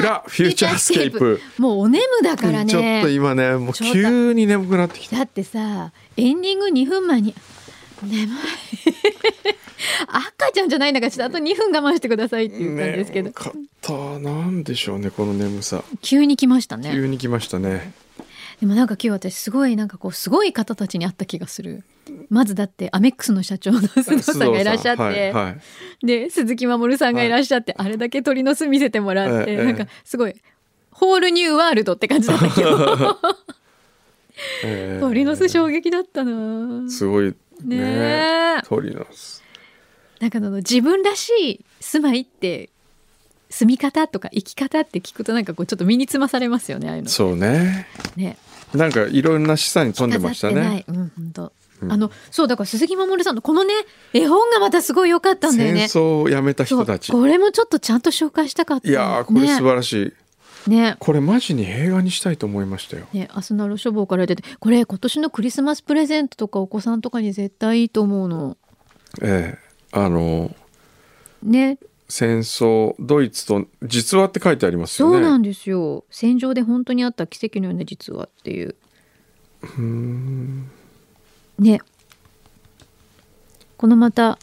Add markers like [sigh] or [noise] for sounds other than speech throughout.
裏フューチャースケープ。もうお眠だからね。ちょっと今ねもう急に眠くなってきた。だってさエンディング2分前に眠い。[laughs] 赤ちゃんじゃないんだからちょっとあと2分我慢してくださいって言ったんですけど、ねかった。なんでしょうねこの眠さ。急に来ましたね。急に来ましたね。でもなんか今日私すごいなんかこうすごい方たちに会った気がするまずだってアメックスの社長の須藤さんがいらっしゃって、はいはい。で鈴木守さんがいらっしゃって、あれだけ鳥の巣見せてもらって、ええなんかすごいホールニューワールドって感じだったけど。[laughs] えー鳥の巣衝撃だったなすごいね。ねえ。鳥の巣なんかあの自分らしい住まいって住み方とか生き方って聞くとなんかこうちょっと身につまされますよねああいうの。そうね。ね。なんかいろんな資産に飛んでましたね。い。うん本当、うんあのそうだから鈴木守さんのこのね絵本がまたすごい良かったんだよ戦ね争をやめた人たち。これもちょっとちゃんと紹介したかったいやーこれ素晴らしい、ね。ねこれマジに映画にしたいと思いましたよ。ね、アスナロ書房から出てこれ今年のクリスマスプレゼントとかお子さんとかに絶対いいと思うの。ええあのね。戦争ドイツと実話って書いてありますよね。そうなんですよ。戦場で本当にあった奇跡のような実話っていう。ね。このまた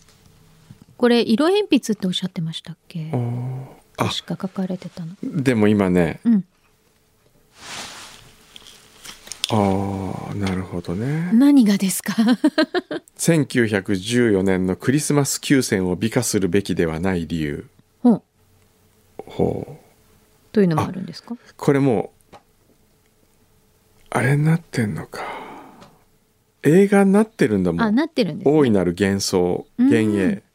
これ色鉛筆っておっしゃってましたっけ？あ確か書かれてたの。でも今ね。うん。ああなるほどね。何がですか？[laughs] [laughs] 1914年のクリスマス休戦を美化するべきではない理由。ほう。ほう。というのもあるんですか？これもうあれになってんのか映画になってるんだもあんなってるんです、ね、大いなる幻想うん。幻影。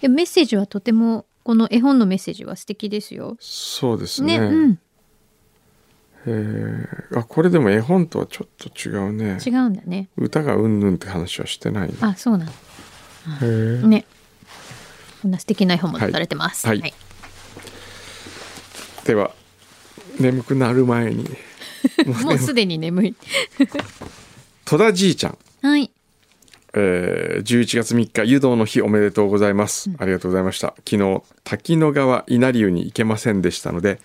でメッセージはとてもこの絵本のメッセージは素敵ですよ。そうですね、ねうん。へえあこれでも絵本とはちょっと違うね。違うんだね。歌がうんぬんって話はしてないね。あそうなんだ。へえね。こんな素敵な絵本も出されてます。はい。はい。では眠くなる前に [laughs] もうすでに眠い。[laughs] 戸田じいちゃん。はい。えー、11月3日湯道の日おめでとうございます、ありがとうございました。昨日滝野川稲荷湯に行けませんでしたので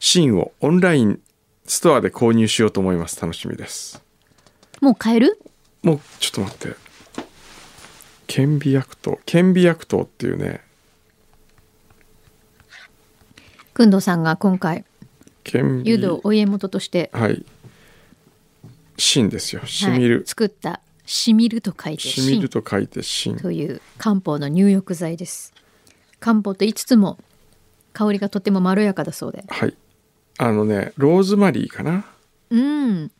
シーンをオンラインストアで購入しようと思います。楽しみです。もう買える？もうちょっと待って。顕微薬糖顕微薬糖っていうね。くんどうさんが今回湯道お家元として、はい。芯ですよ。しみる、はい作ったしみると書いてしみると書いて芯という漢方の入浴剤です。漢方と言いつつも香りがとてもまろやかだそうで。はい。あのねローズマリーかな。うん。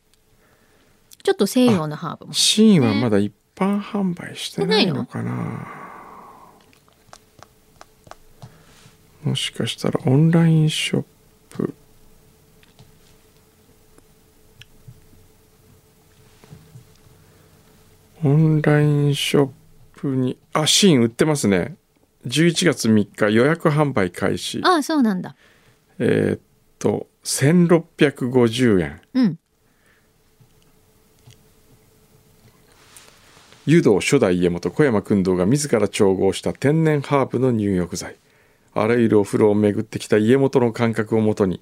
ちょっと西洋のハーブも。シーンはまだ一般販売してないのかな、もしかしたらオンラインショップオンラインショップにあシーン売ってますね11月3日予約販売開始ああそうなんだ。えーっと1650円うん。湯道初代家元小山君堂が自ら調合した天然ハーブの入浴剤あらゆるお風呂を巡ってきた家元の感覚をもとに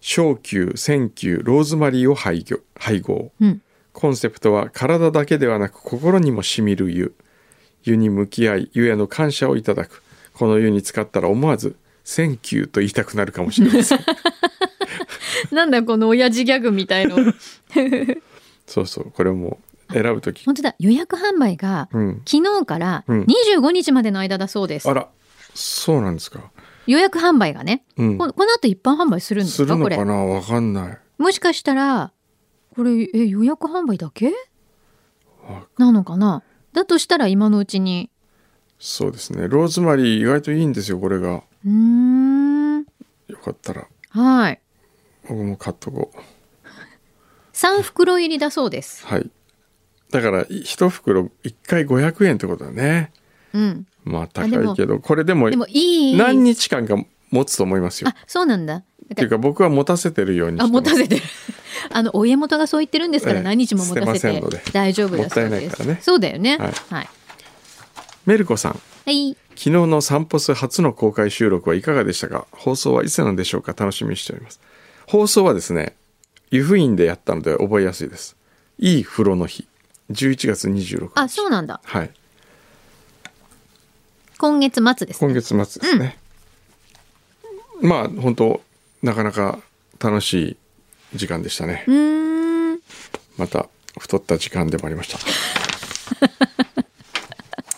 小球千球ローズマリーを配合配合うん。コンセプトは体だけではなく心にもしみる湯。湯に向き合い湯への感謝をいただく。この湯に使ったら思わず「千球」と言いたくなるかもしれません。[laughs] なんだこの親父ギャグみたいの。[laughs] そうそうこれも選ぶ時。本当だ予約販売がうん。昨日からうん。25日までの間だそうです。あらそうなんですか。予約販売がね、うん。ここの後一般販売するんですするのかな？わかんない。もしかしたらこれえ予約販売だけ？わなのかな？だとしたら今のうちに。そうですね。ローズマリー意外といいんですよこれが。うーん。よかったら。はい。僕も買っとこう。3袋入りだそうです。はい。だから1袋1回500円ってことだね。うん。まあ高いけどこれでもでもいい何日間か持つと思いますよ。あそうなんだっていうか僕は持たせてるようにしてあ持たせてる。[laughs] あのお家元がそう言ってるんですからええ何日も持たせ捨て大丈夫だそうです。ね。そうだよね。はい。はい。メルコさん。はい。昨日の散歩ス初の公開収録はいかがでしたか？放送はいつなのでしょうか？楽しみにしております。放送はですね湯布院でやったので覚えやすいです。いい風呂の日。11月26日。あそうなんだ。はい。今月末ですね。今月末ですね、まあ本当なかなか楽しい時間でしたね。また太った時間でもありました。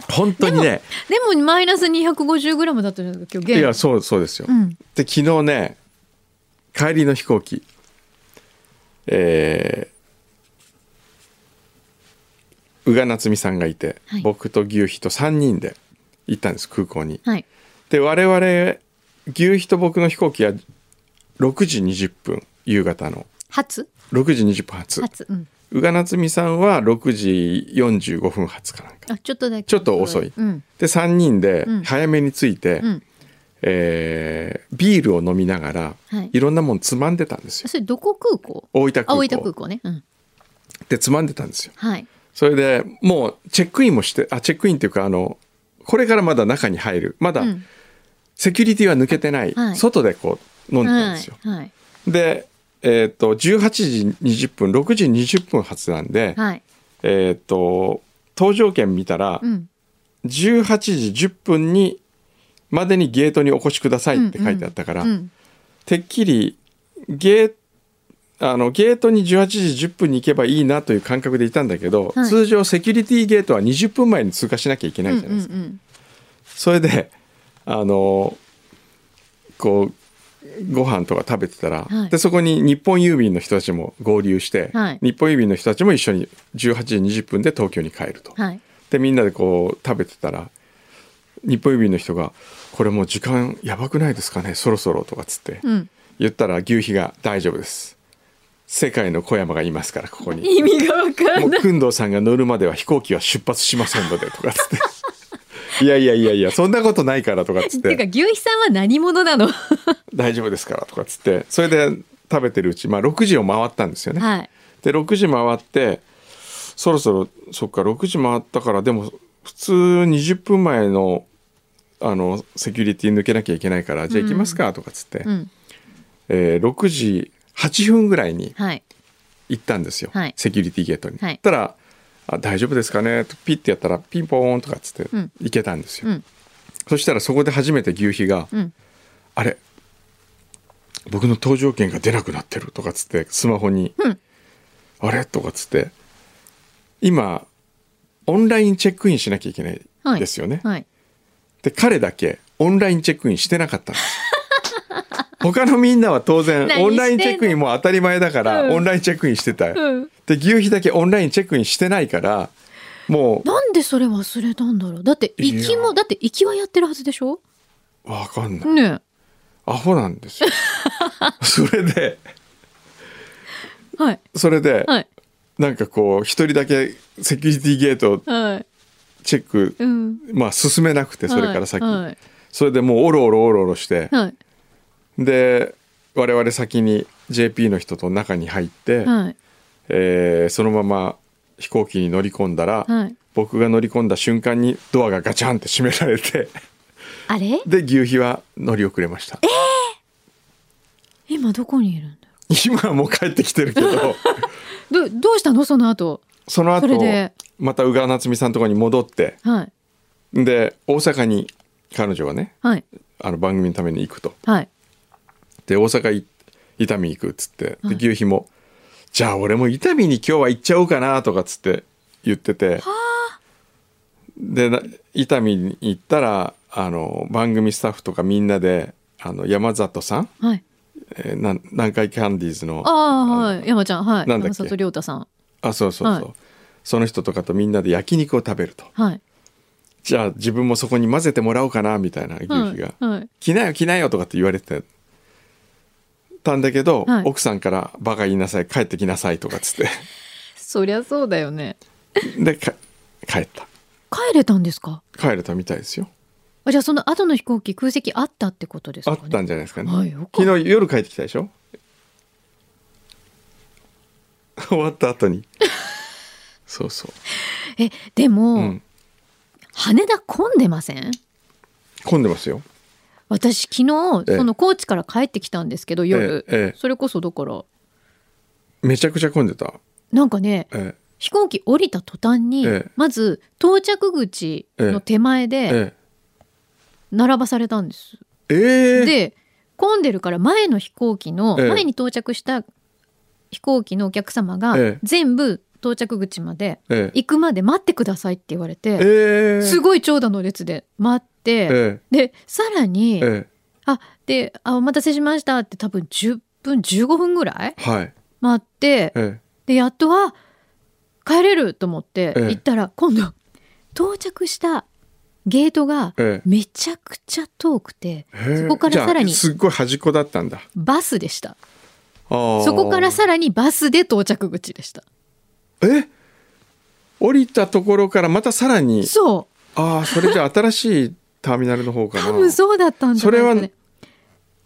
[laughs] 本当にね。でもマイナス 250g だったじゃないですか今日いやそうそうですよ、うん。で昨日ね帰りの飛行機。えー宇賀夏美さんがいて、はい。僕と牛皮と3人で行ったんです空港に。はい。で我々牛皮と僕の飛行機は6時20分夕方の。初？6時20分発初うん。宇賀夏美さんは6時45分発かなんか。あちょっとだけ。ちょっと遅い。うん。で3人でうん。早めに着いて、うん。えービールを飲みながら、はい。い、ろんなもんつまんでたんですよ。それどこ空港？大分空港。あ大分空港ね。うん。でつまんでたんですよ。はい。それでもうチェックインもしてあチェックインっていうかあのこれからまだ中に入る。まだうん。セキュリティは抜けてない、はい。外でこう飲んでたんはいですよ、はいでえっ、と18時20分6時20分発なんで、はい。えっ、と搭乗券見たら、うん。18時10分にまでにゲートにお越しくださいって書いてあったから、うん。てっきりゲーあのゲートに18時10分に行けばいいなという感覚でいたんだけど、はい。通常セキュリティゲートは20分前に通過しなきゃいけないじゃないですか。うんうん。それであのこうご飯とか食べてたら、はい。でそこに日本郵便の人たちも合流して、はい。日本郵便の人たちも一緒に18時20分で東京に帰ると。うんはい。でみんなでこう食べてたら日本郵便の人が「これもう時間やばくないですかねそろそろ」とかっつってうん。言ったら牛皮が「大丈夫です。世界の小山がいますからここに」[laughs] 意味がわかもうんない工藤さんが乗るまでは飛行機は出発しませんので」とかっつって「いやいやいやいやそんなことないから」とかっつって。か牛皮さんは何者なの「[laughs] 大丈夫ですから」とかっつって。それで食べてるうち、まあ、6時を回ったんですよね。はい。で6時回ってそろそろそっか6時回ったからでも普通20分前のあのセキュリティ抜けなきゃいけないからじゃあ行きますかとかっつって、うん。えー6時8分ぐらいにはい。行ったんですよ、はい。セキュリティゲートに。はい。たらあ「大丈夫ですかね?」とピッてやったらピンポーンとかっつってうん行けたんですよ。うんそしたらそこで初めて牛皮が「うんあれ僕の搭乗券が出なくなってる」とかっつってスマホにうん「あれ?」とかっつって今オンラインチェックインしなきゃいけないはいですよね。はいで彼だけオンラインチェックインしてなかったんです。他のみんなは当然オンラインチェックインも当たり前だから、うん。オンラインチェックインしてたよ。うん。で牛皮だけオンラインチェックインしてないからもなんでそれ忘れたんだろう。だって行きもだって行きはやってるはずでしょ？うわかんない。ねアホなんですよ。[laughs] それでえはい。それで、はい。なんかこう一人だけセキュリティゲートはい。チェック、うん。まあ進めなくてそれから先、はい。それでもうおろおろおろおろして、はいで我々先に JP の人と中に入って、はい。えーそのまま飛行機に乗り込んだら、はい。僕が乗り込んだ瞬間にドアがガチャンって閉められてあれ？[laughs] で牛皮は乗り遅れました。今どこにいるんだ？今はもう帰ってきてるけど。[laughs] どどうしたの？その後。その後そまた宇賀夏美さんのところに戻ってはい。で大阪に彼女はねはい。あの番組のために行くと。はいで大阪い伊丹行くっつってはい。で牛皮も「じゃあ俺も伊丹に今日は行っちゃおうかな」とかっつって言ってて。でな伊丹に行ったらあの番組スタッフとかみんなであの山里さん、はい。えーなん南海キャンディーズのああはい。山ちゃんはい。なんだっけ？山里亮太さん。あそうそうそう、はい。その人とかとみんなで焼肉を食べると。はい。じゃあ自分もそこに混ぜてもらおうかなみたいな牛はい。皮がはい「着なよ着なよ」とかって言われてたんだけど、はい。奥さんから「バカ言いなさい帰ってきなさい」とかっつって。そりゃそうだよね。[laughs] でか帰った。帰れたんですか？帰れたみたいですよ。あじゃあその後の飛行機空席あったってことですかね？あったんじゃないですかね、はいよかった昨日夜帰ってきたでしょ？[laughs] 終わった後に。[laughs] そうそえでも、う、うん、羽田混んでません？混んでますよ私昨日ええ。その高知から帰ってきたんですけど夜、えそれこそだから。めちゃくちゃ混んでた、なんかねえ飛行機降りた途端に、ええ。まず到着口の手前えでえ並ばされたんです。で混んでるから前の飛行機の、ええ。前に到着した飛行機のお客様がええ。全部到着口までええ。行くまで待ってくださいって言われて、ええ。すごい長蛇の列で待って、えでさらに、ええ。あであ「お待たせしました」って多分10分15分ぐらいえはい。待ってえでやっとは帰れると思ってええ。行ったら今度到着したゲートがええ。めちゃくちゃ遠くてええ。そこからさらにすっごい端っこだったんだ。バスでした。そこからさらにバスで到着口でした。え？降りたところからまたさらに？そああそれじゃあ新しいターミナルの方かな。う多分そうだったんじゃないですかね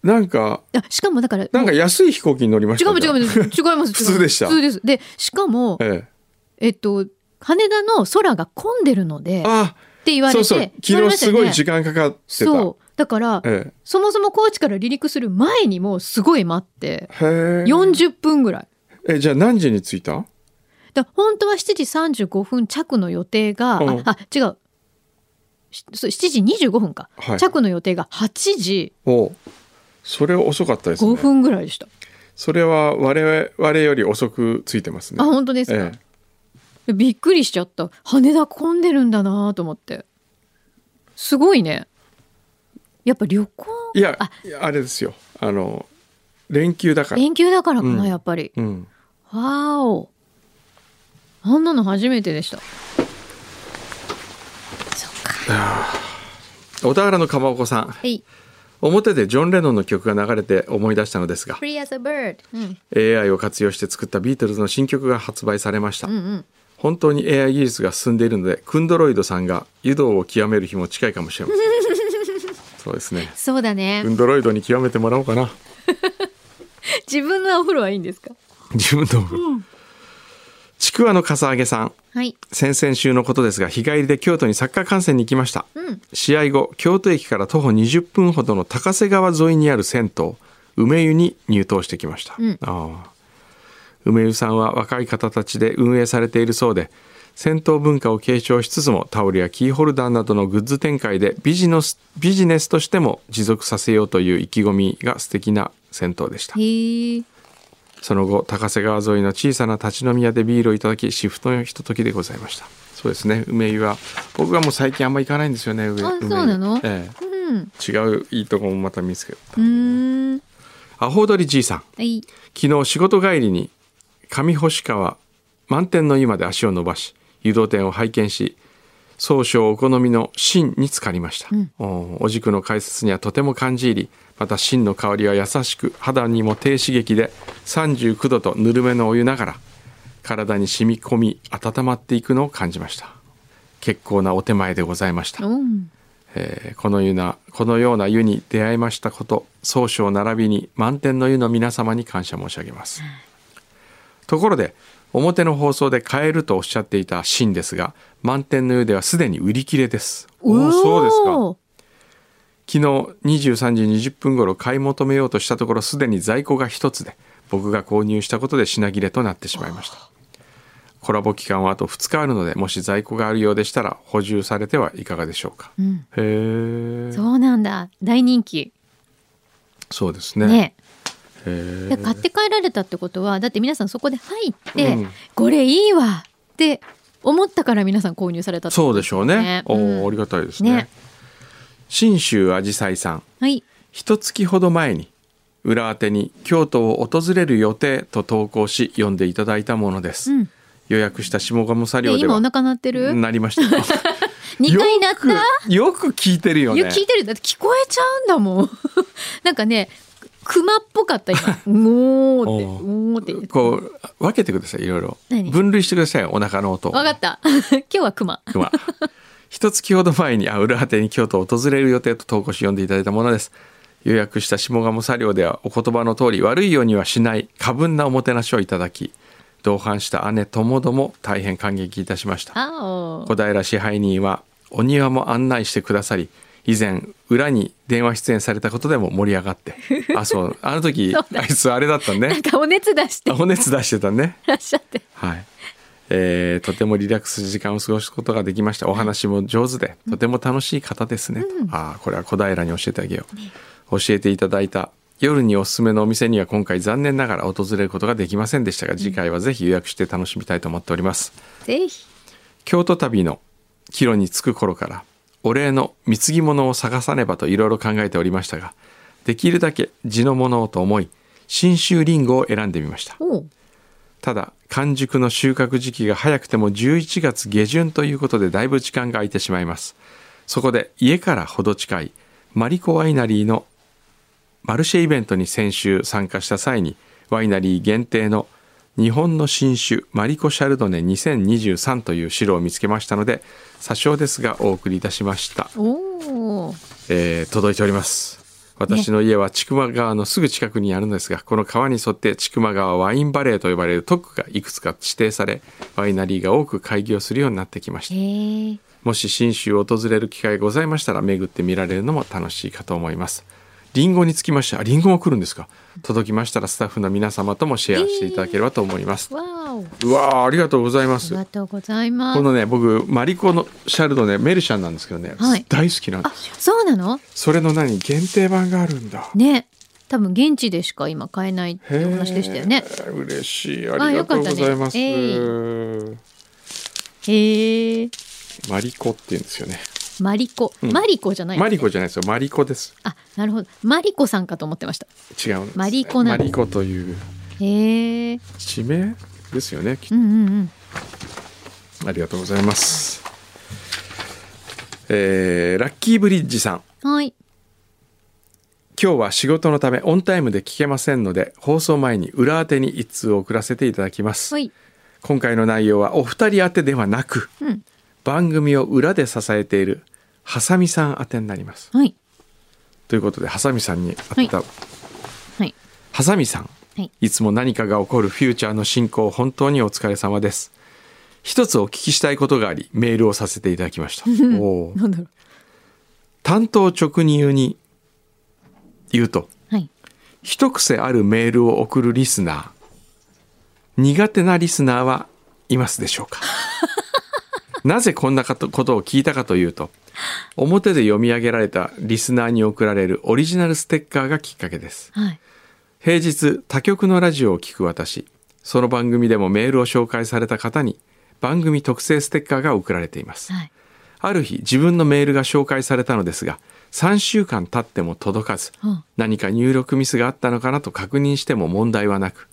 なんかあしかもだからなんか安い飛行機に乗りました。違う違う違う違います普通でした。普通です。でしかもええ。っと羽田の空が混んでるのでえ、あって言われてそうそう。昨日すごい時間かかってた。そう。だから、えそもそも高知から離陸する前にもうすごい待って。えへえ。40分ぐらい。えじゃあ何時に着いた？だ本当は7時35分着の予定が、うん。ああ違う7時25分か、はい。着の予定が8時。おう。それ遅かったですね。5分ぐらいでした、それは我々より遅く着いてますね。あ本当ですか、えびっくりしちゃった。羽田混んでるんだなと思って。すごいね。やっぱ旅行？えいやあ。あれですよ。あの連休だから。連休だからかな、うん。やっぱり。うん。わーお。あんなの初めてでした小田原のかまぼこさん。はい。表でジョン・レノンの曲が流れて思い出したのですがうん、AI を活用して作ったビートルズの新曲が発売されました、うんうん。本当に AI 技術が進んでいるのでクンドロイドさんが湯道を極める日も近いかもしれません。[laughs] そうですね。そうだね。クンドロイドに極めてもらおうかな。[laughs] 自分のお風呂はいいんですか？自分の、ちくわのかさあげさん。はい。先々週のことですが日帰りで京都にサッカー観戦に行きました、うん。試合後京都駅から徒歩20分ほどの高瀬川沿いにある銭湯梅湯に入湯してきました、うん。ああ。梅湯さんは若い方たちで運営されているそうで銭湯文化を継承しつつもタオルやキーホルダーなどのグッズ展開でビジネスビジネスとしても持続させようという意気込みが素敵な銭湯でしたその後高瀬川沿いの小さな立ち飲み屋でビールをいただきシフトのひとときでございました。そうですね。梅湯は僕はもう最近あんま行かないんですよね梅あそうなの？えうん。え、違ういいとこもまた見つけた。うーん。アホ鳥じいさん。はい。昨日仕事帰りに上星川満天の湯まで足を伸ばし湯道店を拝見し総称お好みの芯に浸かりました、おお軸の解説にはとても感じ入りまた芯の香りは優しく肌にも低刺激で39度とぬるめのお湯ながら体に染み込み温まっていくのを感じました。結構なお手前でございました。うん。えーこの湯なこのような湯に出会いましたこと総称並びに満天の湯の皆様に感謝申し上げます、ところで表の放送で買えるとおっしゃっていた芯ですが満天の湯ではすでに売り切れです。おおそうですか。昨日23時20分頃買い求めようとしたところすでに在庫が一つで僕が購入したことで品切れとなってしまいました。コラボ期間はあと2日あるのでもし在庫があるようでしたら補充されてはいかがでしょうか、うん。へえそうなんだ。大人気。そうですね。ね。へで買って帰られたってことはだって皆さんそこで入って、うん。これいいわって思ったから皆さん購入されたってことそうでしょうね。おうありがたいですね。ね。信州あじさいさん、はい。一月ほど前に裏宛てに京都を訪れる予定と投稿し読んでいただいたものです。うん。予約した下鴨作業で今お腹鳴ってる、なりました。[laughs] よ。2回鳴った？よく聞いてるよね。聞いてる。だって聞こえちゃうんだもん。[laughs] なんかね熊っぽかった今。[laughs] もーって。おうもーって。こう分けてくださいいろいろ。何？分類してくださいお腹の音わかった。[laughs] 今日は熊。熊。一月ほど前にあ裏果てに京都を訪れる予定と投稿し読んでいただいたものです。予約した下鴨作業ではお言葉の通り悪いようにはしない過分なおもてなしをいただき同伴した姉ともども大変感激いたしました。小平支配人はお庭も案内してくださり以前裏に電話出演されたことでも盛り上がって。[laughs] あそう。あの時あいつあれだったんね。[laughs] なんかお熱出して。お熱出してたね。らっしゃって。はい、えーとてもリラックス時間を過ごすことができました。お話も上手でとても楽しい方ですね、と。ああこれは小平に教えてあげよう、教えていただいた夜におすすめのお店には今回残念ながら訪れることができませんでしたが次回はぜひ予約して楽しみたいと思っております。ぜひ。京都旅の帰路に着く頃からお礼の貢ぎ物を探さねばといろいろ考えておりましたができるだけ地のものをと思い信州りんごを選んでみました。ただ完熟の収穫時期が早くても11月下旬ということでだいぶ時間が空いてしまいます。そこで家からほど近いマリコワイナリーのマルシェイベントに先週参加した際にワイナリー限定の日本の新酒マリコシャルドネ2023という白を見つけましたので詐称ですがお送りいたしました、おおえー届いております。私の家は千曲川のすぐ近くにあるのですがこの川に沿って千曲川ワインバレーと呼ばれる特区がいくつか指定されワイナリーが多く開業するようになってきました。もし信州を訪れる機会がございましたら巡ってみられるのも楽しいかと思いますリンゴにつきましてあリンゴも来るんですか？届きましたらスタッフの皆様ともシェアしていただければと思います、わーわーありがとうございます。りがとうございます。このね僕マリコのシャルドネメルシャンなんですけどね、はい。大好きなんであすよ。そうなの？それの何？限定版があるんだ。ね。多分現地でしか今買えないってお話でしたよね。嬉しい。ありがとうございます、よかへえマリコって言うんですよねマリコ、うん。マリコじゃないマリコじゃないですよ。マリコです。あなるほど。マリコさんかと思ってました。違うマリコマリコというへえ地名ですよねきっうんうんうん。ありがとうございます。えーラッキーブリッジさん。はい。今日は仕事のためオンタイムで聞けませんので、放送前に裏宛てに一通を送らせていただきます。はい。今回の内容はお二人宛てではなく、うん番組を裏で支えているハサミさん宛てになります。はいということで、ハサミさんにあった、はいハサミさん。はいいつも何かが起こるフューチャーの進行本当にお疲れ様です。一つお聞きしたいことがありメールをさせていただきました。[laughs] おーなんだろう担当直入に言うとはい一癖あるメールを送るリスナー苦手なリスナーはいますでしょうか？なぜこんなことを聞いたかというと表で読み上げられたリスナーに送られるオリジナルステッカーがきっかけです。はい。平日他局のラジオを聞く私その番組でもメールを紹介された方に番組特製ステッカーが送られています。はい。ある日自分のメールが紹介されたのですが3週間経っても届かずは何か入力ミスがあったのかなと確認しても問題はなく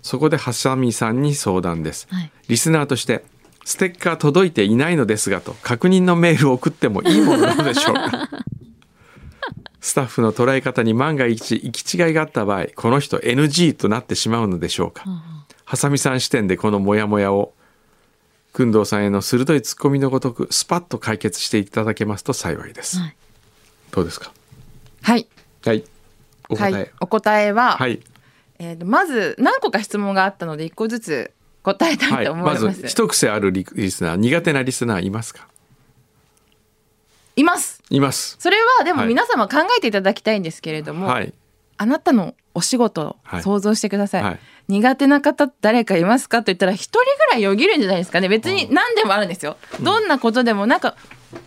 そこでハサミさんに相談です、はい。リスナーとしてステッカー届いていないのですがと確認のメールを送ってもいいものなのでしょうか。[laughs] スタッフの捉え方に万が一行き違いがあった場合この人 NG となってしまうのでしょうか、あハサミさん視点でこのモヤモヤを工藤さんへの鋭いツッコミのごとくスパッと解決していただけますと幸いです、はい。どうですか？はい。はい。お答え。はい、お答えは、はい、えーとまず何個か質問があったので一個ずつ答えたはい。いと思います。まず一癖あるリリスナー苦手なリスナーいますか？います。います。それはでもはい。皆様考えていただきたいんですけれども、はい。あなたのお仕事はい。を想像してください。はい。苦手な方誰かいますか？と言ったら一人ぐらいよぎるんじゃないですかね。別に何でもあるんですよ、どんなことでもなんか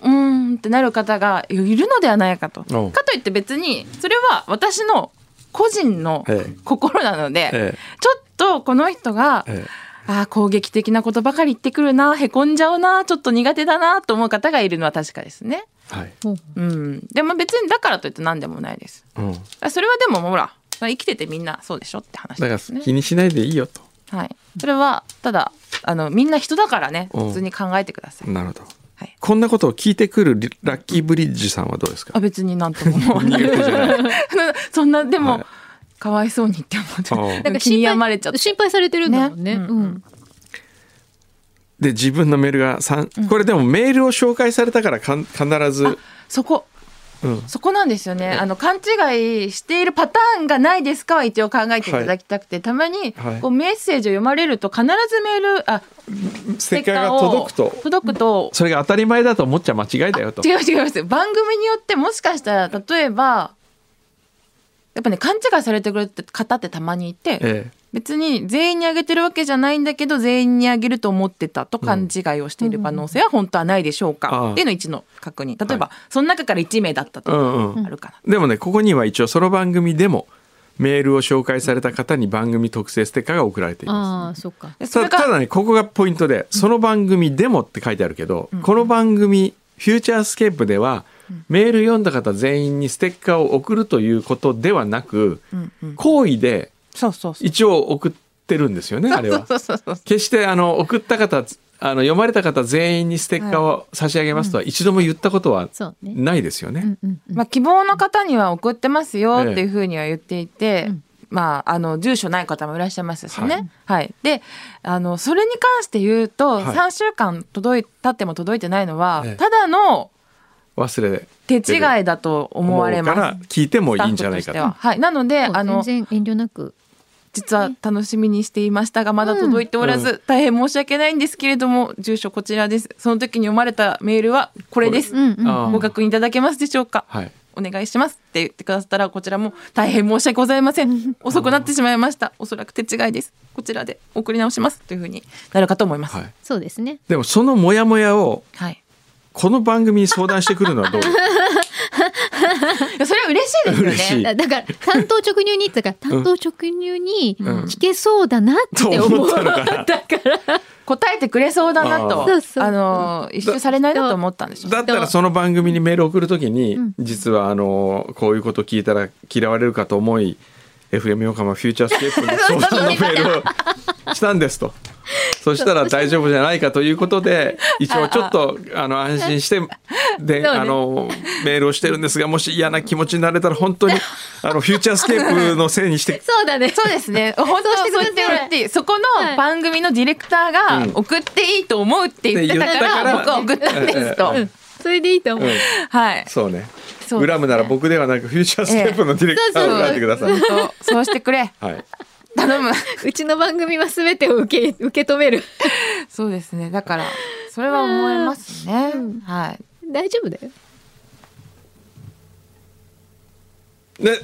うーんってなる方がいるのではないかと。かといって別にそれは私の個人のええ。心なので、え。ちょっとこの人が、ええあー攻撃的なことばかり言ってくるなへこんじゃうなちょっと苦手だなと思う方がいるのは確かですね。えはい、ほううん、でも別にだからといって何でもないです。うん、あそれはでもほら生きててみんなそうでしょって話だですね。から気にしないでいいよと。はい、それはただあのみんな人だからねうん。普通に考えてください。なるほど。はい。こんなことを聞いてくるリラッキーブリッジさんはどうですか？あ別になんとも [laughs] そんなでも、はいかわいそうにって思って。なんか気に心病まれちゃって。配心配されてるんだもんね。ね。うん。で自分のメールが三これでもメールを紹介されたからかん必ず、そこ。うん、そこなんですよね。あの勘違いしているパターンがないですかは一応考えていただきたくて、たまにはい。こうメッセージを読まれると必ずメールあステッカーが届くと。届くと。それが当たり前だと思っちゃ間違いだよと。違う違います。番組によってもしかしたら例えばやっぱね勘違いされてくれて方ってたまにいて、え別に全員にあげてるわけじゃないんだけど全員にあげると思ってたと勘違いをしている可能性は本当はないでしょうか、ああ。っていうの一の確認。例えば、その中から1名だったえとかうんうん。あるかな、でもねここには一応その番組でもメールを紹介された方に番組特製ステッカーが送られていまああそっか。でそれがすたただねここがポイントでその番組でもって書いてあるけど、この番組フューチャースケープでは、メール読んだ方全員にステッカーを送るということではなく、うんうん。好意でそうそうそう。一応送ってるんですよねあれは。決してあの送った方あの読まれた方全員にステッカーを差し上げますとは一度も言ったことは。ないですよね。まあ、希望の方には送ってますよっていうふうには言っていて、うん。まあ、あの住所ない方もいらっしゃいますしね。ははい。いであのそれに関して言うと、はい。3週間届い経っても届いてないのは、ええ。ただの忘れ手違いだと思われます。から聞いてもいいんじゃないかと。は。はい、なのであの全然遠慮なく。実は楽しみにしていましたがまだ届いておらず、う大変申し訳ないんですけれども住所こちらです。その時に読まれたメールはこれです、うんうん。あーご確認いただけますでしょうか？はい。お願いします。って言ってくださったらこちらも大変申し訳ございません。遅くなってしまいました。おそらく手違いです。こちらで送り直します。というふうになるかと思います。はい。そうですね。でもそのモヤモヤをはい、この番組に相談してくるのはどう？[laughs] それは嬉しいですよねだだから担当直入にってだから担当直入にうん聞けそうだなって思う。と思ったのかな。だから答えてくれそうだなとあの一周されないなと思ったんでしょうだったらその番組にメール送るときに、うん実はあのこういうこと聞いたら嫌われるかと思い FM 横浜フューチャースケープに相談のメールをしたんですと。[laughs] そしたら大丈夫じゃないかということで一応ちょっとあの安心して [laughs] で、あのメールをしてるんですがもし嫌な気持ちになれたら本当に [laughs] あのフューチャースケープのせいにしてそうだね。そうですね。本当そうしてくださいそう言ってそこはいの番組のディレクターうん。が送っていいと思うって言ってたからら僕は送ったんですと。それでいいと思う。うん。はい。そうね。そうですね。恨むなら僕ではなくフューチャースケープのディレクターを選んでください。そうしてくれ。はい頼む。[laughs] うちの番組はすべてを受け [laughs] 受け止める。そうですね。だからそれは思いますね、うん。はい。大丈夫だよ。で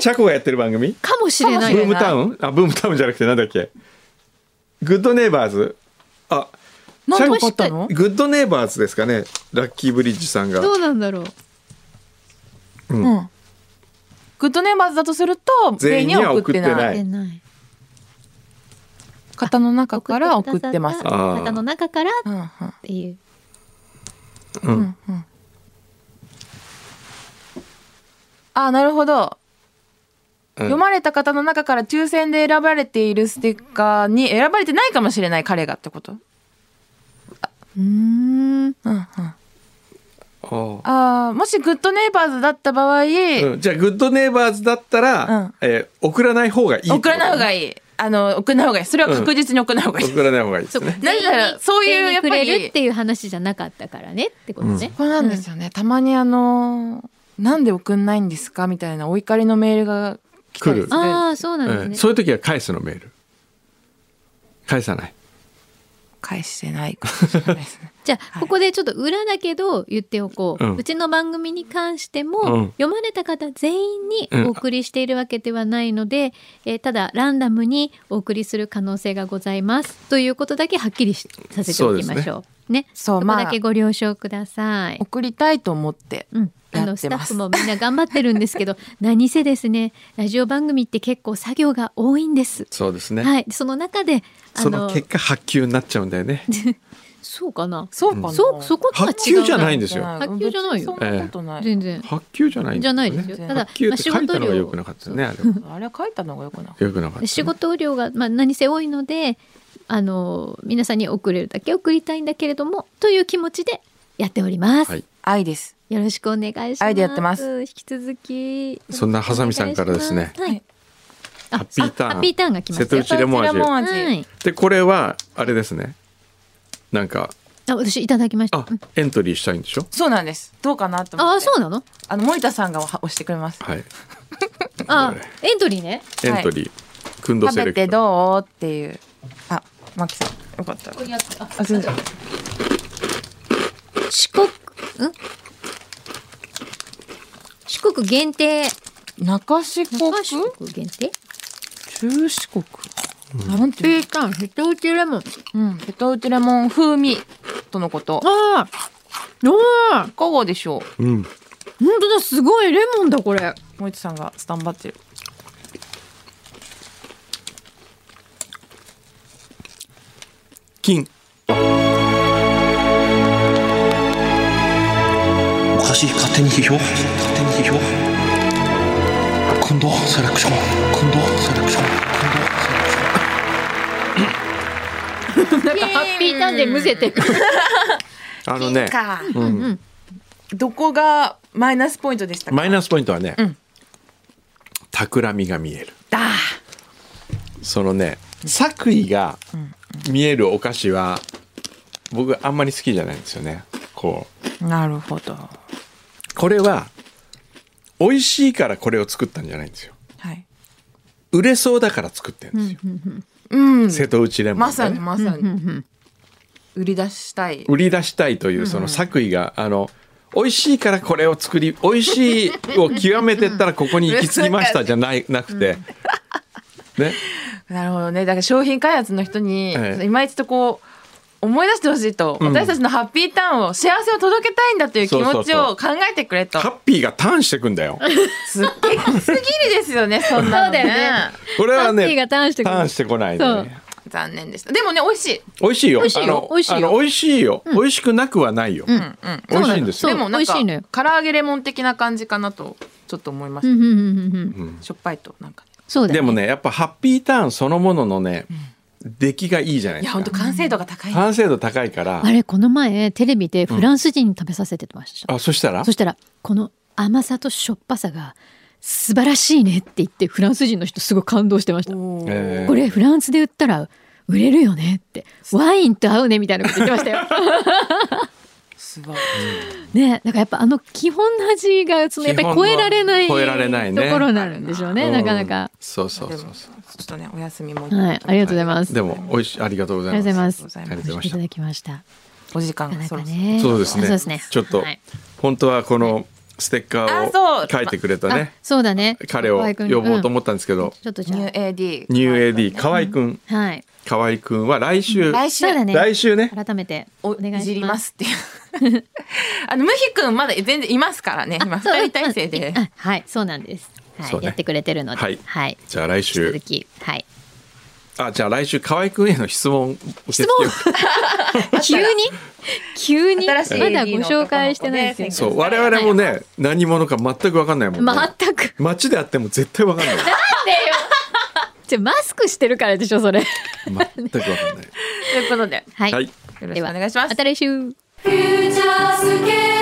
チャコがやってる番組？かもしれない。ブー。ムタウン？あブームタウンじゃなくてなんだっけ？グッドネイバーズあなんでチャコ分かったの？グッドネイバーズですかね。ラッキーブリッジさんが。どうなんだろう。うん。うんグッドネイバーズだとすると全員には送ってない。方の中から送ってます。方の中からっていう。うん。うんうん。あなるほど。うん。読まれた方の中から抽選で選ばれているステッカーに選ばれてないかもしれない彼がってこと？うーん。うんうんあもしグッドネイバーズだった場合、うん。じゃあグッドネイバーズだったら、うん。えー送らない方がいい送らない方がいい。いあの送らない方がいい。それは確実に送らない方がいい、送らない方がいいですそう。かね。なぜならそういうやっぱりっていう話じゃなかったからねってことね。これなんですよね、たまにあのなんで送んないんですかみたいなお怒りのメールが来たああそうなんですね。うんそういう時は返すのメール。返さない。返してないかもしれないですねじゃあ、はい。ここでちょっと裏だけど言っておこう、ううんちの番組に関しても、うん。読まれた方全員にうん。お送りしているわけではないので、えーただランダムにお送りする可能性がございます。ということだけはっきりしさせておきましょう。ね。そうこまあ。だけご了承ください。送りたいと思ってうん、あやってます。のスタッフもみんな頑張ってるんですけど [laughs] 何せですねラジオ番組って結構作業が多いんです。そうですね、はい、その中であその結果発給になっちゃうんだよね [laughs] そうかな。そうかな、そうそことは違う発給じゃないんですよ。発給じゃないよ。別にそんなことない、全然。発給じゃないんじゃないですよ。ただ、発給って書いたのが量良くなかったよねあれ。はあれは書いたのがよくな良くなかったね、仕事量が、まあ、何せ多いのであの皆さんに送れるだけ送りたいんだけれどもという気持ちでやっております。はい。愛です。よろしくお願いします。愛でやってます。引き続き。そんなハサミさんからですね。はい。あハッピーターン。あハッピーターンが来ました。よ。瀬戸内レモン味。レモン味、はい。でこれはあれですねなんかあ、私いただきました。あエントリーしたいんでしょ？そうなんです。どうかなと思あ、って。そうなの？あの森田さんが押してくれます。はい。あ、エントリーね。エントリー、クンド食べてセレクト。どうっていう。あマキさんよかった。らあすいません。四国、ん？四国限定。中四国？中四国限定？中四国？なんていうピータン瀬戸内レモン。うん。瀬戸内レモン風味とのこと。あー。いかがでしょ。ううん。本当だすごいレモンだこれ。森田さんがスタンバってる。金。おかしい勝手に批評。勝手に批評。今度セレクション。今度セレクションなんかハッピーターンでむせてる。あのね。か。うん。どこがマイナスポイントでしたか？マイナスポイントはね、うん。企みが見える。だ。そのね作為が見えるお菓子は僕あんまり好きじゃないんですよね。こう。なるほど。これは美味しいからこれを作ったんじゃないんですよ。はい。売れそうだから作ってるんですよ、うん。瀬戸内レモン、ね、まさにまさに。売り出したい。売り出したいというその作為が、あの美味しいからこれを作り美味しいを極めてったらここに行き着きましたじゃない [laughs] なくて、ね。なるほどね。だから商品開発の人にええ。今一度こう思い出してほしいと、うん。私たちのハッピーターンを幸せを届けたいんだという気持ちを考えてくれと。ハッピーがターンしてくんだよ。すっげすぎるですよねそんなのね。そうだよね。これはハッピーねがターンしてくる。ターンしてこないね残念でした。でもね美味しい。美味しいよ。美味しいよ。美味しいよ。美味しいよ、美味しくなくはないよ、うんうん。美味しいんですよ。でもなんか唐揚げレモン的な感じかなとちょっと思いました、うんうんうんうん。しょっぱいと。なんかね。そうだよでもねやっぱハッピーターンそのもののね、出来がいいじゃないいやですか。本当完成度が高い、完成度高いから。あれこの前テレビでフランス人に食べさせてました、あそしたら？そしたらこの甘さとしょっぱさが素晴らしいねって言ってフランス人の人すごい感動してました。これフランスで売ったら売れるよねって。ワインと合うねみたいなこと言ってましたよすごい。ねだからやっぱあの基本の味がそのやっぱり超えられない超えられないね。ところになるんでしょうね、うん。なかなか。そうそうでもそう。そうちょっとねお休みもはいありがとうございます、でも美味しいありがとうござありがとういます。ございますありがとうございます。ありがとうございましたいただきました。お時間なかがね。そうですね。ちょっとはい。本当はこのステッカーを書いてくれたあねそうだね。彼を呼ぼうと思ったんですけど、ちょっとじゃニュー AD ニュー AD 河合くんあはい。河合くんは来週。来週。そうだね。来週ね。改めておお願いします。っていう。[laughs] あのムヒ君まだ全然いますからね。今そう。二人体制で。あはい。そうなんです。はい、やってくれてるので。はい。はい。じゃあ来週。き。はいあじゃあ来週河合くんへの質問受け付けよう。[laughs] 急に？急に？まだご紹介してないですよそう我々もね何者か全く分かんないもんね、全く。街であっても絶対分かんない。[laughs] じゃマスクしてるからでしょそれ。全く分かんない。ということで。はい、はい。よろしくお願いします。また来週。フューチャースケ